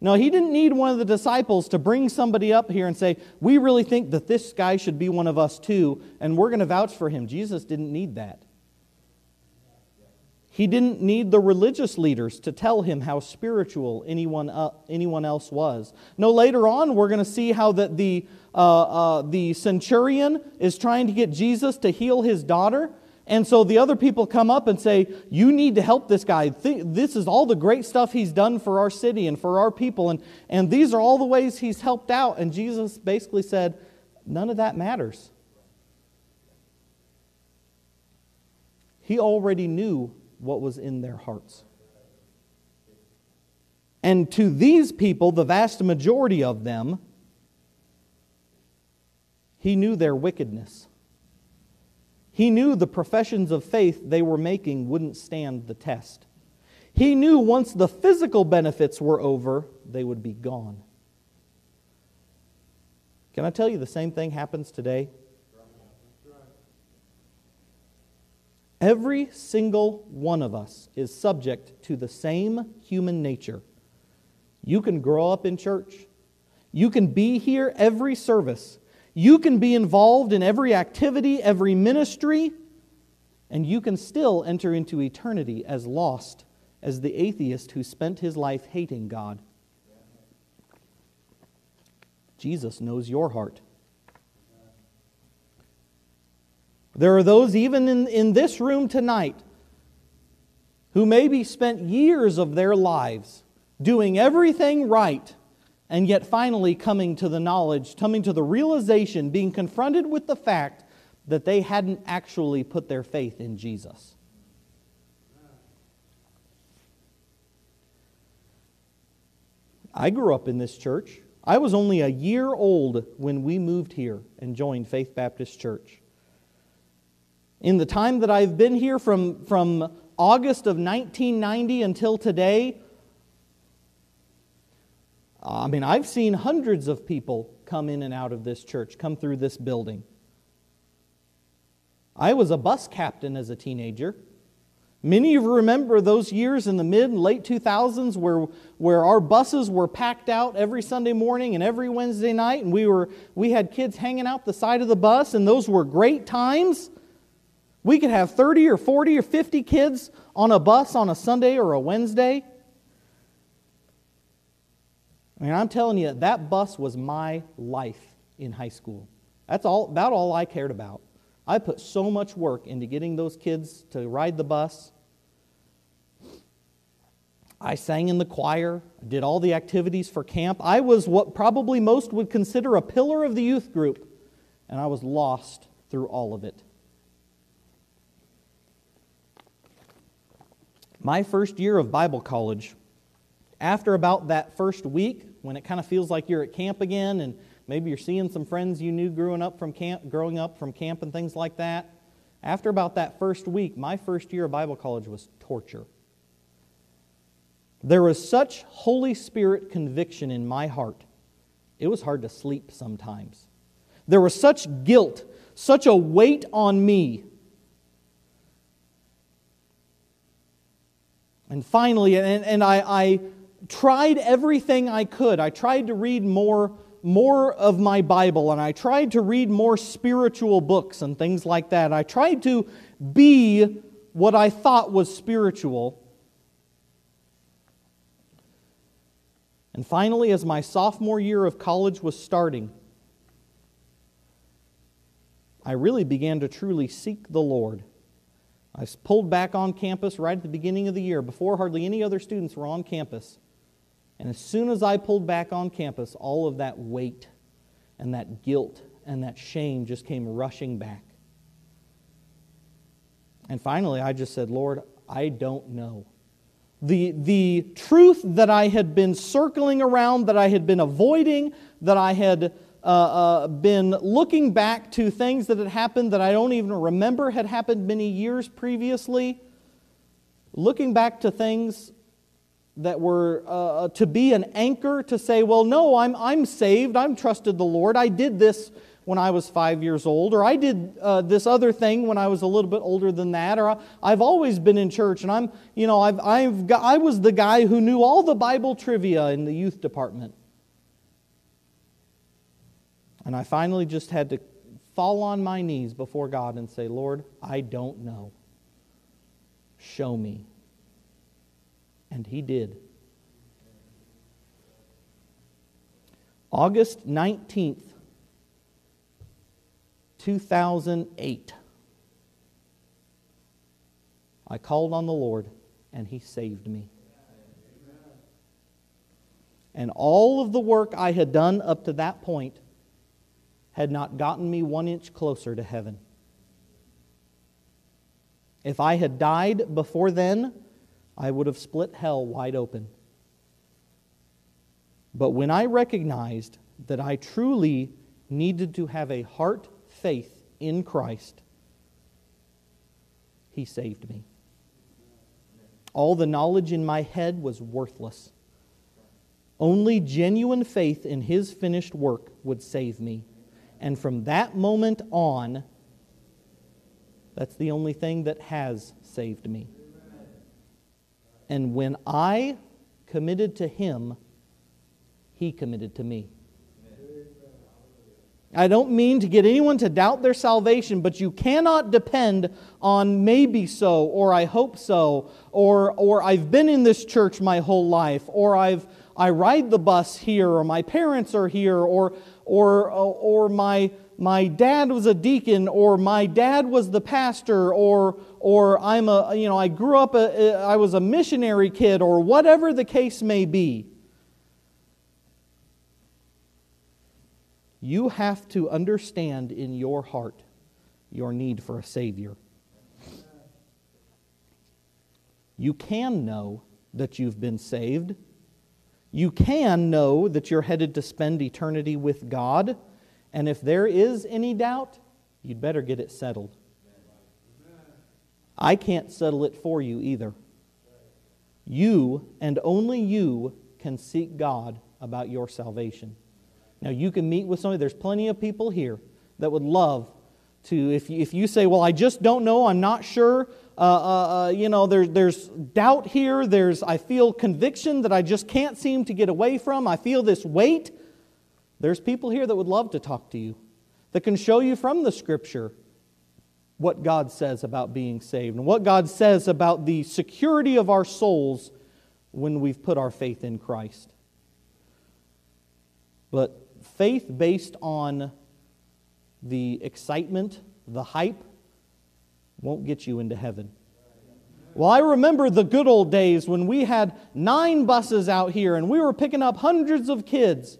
No, he didn't need one of the disciples to bring somebody up here and say, We really think that this guy should be one of us too, and we're going to vouch for him. Jesus didn't need that. He didn't need the religious leaders to tell him how spiritual anyone, uh, anyone else was. No, later on, we're going to see how that the, uh, uh, the centurion is trying to get Jesus to heal his daughter. And so the other people come up and say, You need to help this guy. This is all the great stuff he's done for our city and for our people. And, and these are all the ways he's helped out. And Jesus basically said, None of that matters. He already knew what was in their hearts. And to these people, the vast majority of them, he knew their wickedness. He knew the professions of faith they were making wouldn't stand the test. He knew once the physical benefits were over, they would be gone. Can I tell you the same thing happens today? Every single one of us is subject to the same human nature. You can grow up in church. You can be here every service. You can be involved in every activity, every ministry, and you can still enter into eternity as lost as the atheist who spent his life hating God. Jesus knows your heart. There are those, even in, in this room tonight, who maybe spent years of their lives doing everything right, and yet finally coming to the knowledge, coming to the realization, being confronted with the fact that they hadn't actually put their faith in Jesus. I grew up in this church. I was only a year old when we moved here and joined Faith Baptist Church. In the time that I've been here from, from August of 1990 until today, I mean, I've seen hundreds of people come in and out of this church, come through this building. I was a bus captain as a teenager. Many of you remember those years in the mid and late 2000s where, where our buses were packed out every Sunday morning and every Wednesday night, and we, were, we had kids hanging out the side of the bus, and those were great times. We could have 30 or 40 or 50 kids on a bus on a Sunday or a Wednesday. I mean, I'm telling you, that bus was my life in high school. That's all, about all I cared about. I put so much work into getting those kids to ride the bus. I sang in the choir, did all the activities for camp. I was what probably most would consider a pillar of the youth group, and I was lost through all of it. My first year of Bible college, after about that first week, when it kind of feels like you're at camp again and Maybe you're seeing some friends you knew growing up from camp, growing up from camp and things like that. After about that first week, my first year of Bible college was torture. There was such Holy Spirit conviction in my heart, it was hard to sleep sometimes. There was such guilt, such a weight on me. And finally, and, and I, I tried everything I could. I tried to read more more of my Bible and I tried to read more spiritual books and things like that. I tried to be what I thought was spiritual. And finally, as my sophomore year of college was starting, I really began to truly seek the Lord. I pulled back on campus right at the beginning of the year, before hardly any other students were on campus. And as soon as I pulled back on campus, all of that weight and that guilt and that shame just came rushing back. And finally, I just said, Lord, I don't know. The, the truth that I had been circling around, that I had been avoiding, that I had uh, uh, been looking back to things that had happened that I don't even remember had happened many years previously, looking back to things that were uh, uh, to be an anchor to say, well, no, I'm, I'm saved. I'm trusted the Lord. I did this when I was five years old, or I did uh, this other thing when I was a little bit older than that, or I've always been in church, and I'm, you know, I've, I've got, I was the guy who knew all the Bible trivia in the youth department. And I finally just had to fall on my knees before God and say, Lord, I don't know. Show me. And he did. August 19th, 2008. I called on the Lord and he saved me. And all of the work I had done up to that point had not gotten me one inch closer to heaven. If I had died before then, I would have split hell wide open. But when I recognized that I truly needed to have a heart faith in Christ, He saved me. All the knowledge in my head was worthless. Only genuine faith in His finished work would save me. And from that moment on, that's the only thing that has saved me. And when I committed to him, he committed to me. I don't mean to get anyone to doubt their salvation, but you cannot depend on maybe so, or I hope so, or, or I've been in this church my whole life, or I've, I ride the bus here, or my parents are here, or, or, uh, or my, my dad was a deacon or my dad was the pastor or or I'm a you know I grew up a, I was a missionary kid or whatever the case may be. You have to understand in your heart your need for a savior. You can know that you've been saved you can know that you're headed to spend eternity with God and if there is any doubt, you'd better get it settled. I can't settle it for you either. You and only you can seek God about your salvation. Now, you can meet with somebody, there's plenty of people here that would love to, if you, if you say, Well, I just don't know, I'm not sure, uh, uh, uh, you know, there, there's doubt here, there's, I feel conviction that I just can't seem to get away from, I feel this weight. There's people here that would love to talk to you, that can show you from the Scripture what God says about being saved and what God says about the security of our souls when we've put our faith in Christ. But faith based on the excitement, the hype, won't get you into heaven. Well, I remember the good old days when we had nine buses out here and we were picking up hundreds of kids.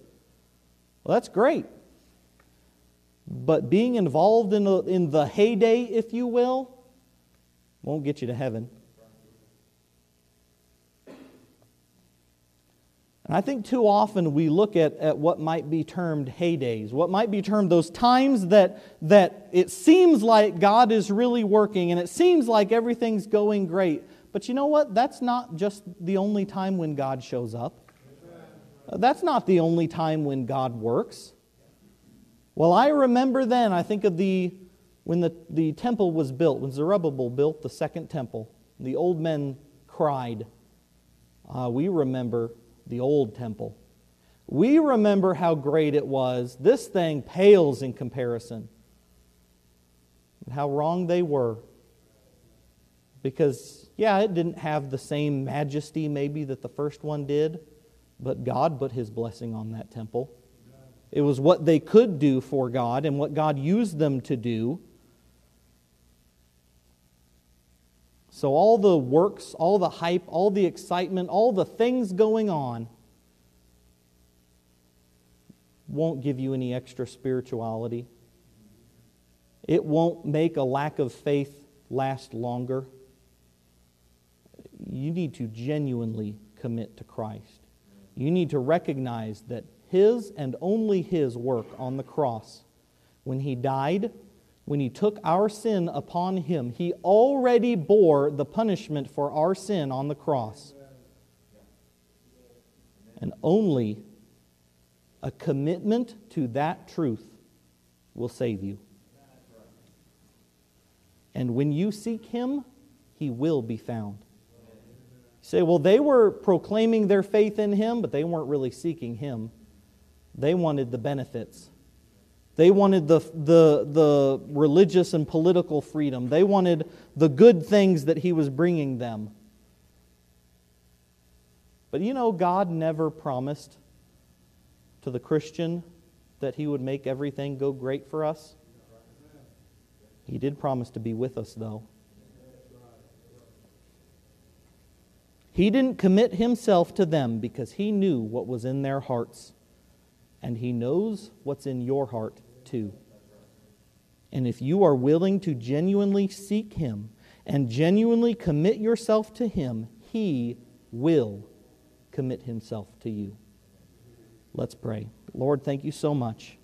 Well, that's great. But being involved in the, in the heyday, if you will, won't get you to heaven. And I think too often we look at, at what might be termed heydays, what might be termed those times that, that it seems like God is really working and it seems like everything's going great. But you know what? That's not just the only time when God shows up. That's not the only time when God works. Well, I remember then, I think of the when the, the temple was built, when Zerubbabel built the second temple, the old men cried. Uh, we remember the old temple. We remember how great it was. This thing pales in comparison. And how wrong they were. Because, yeah, it didn't have the same majesty maybe that the first one did, but God put his blessing on that temple. It was what they could do for God and what God used them to do. So, all the works, all the hype, all the excitement, all the things going on won't give you any extra spirituality. It won't make a lack of faith last longer. You need to genuinely commit to Christ. You need to recognize that His and only His work on the cross, when He died, when He took our sin upon Him, He already bore the punishment for our sin on the cross. And only a commitment to that truth will save you. And when you seek Him, He will be found. You say, well, they were proclaiming their faith in Him, but they weren't really seeking Him. They wanted the benefits. They wanted the, the, the religious and political freedom. They wanted the good things that He was bringing them. But you know, God never promised to the Christian that he would make everything go great for us? He did promise to be with us, though. He didn't commit himself to them because he knew what was in their hearts. And he knows what's in your heart, And if you are willing to genuinely seek him and genuinely commit yourself to him, he will commit himself to you. Let's pray. Lord, thank you so much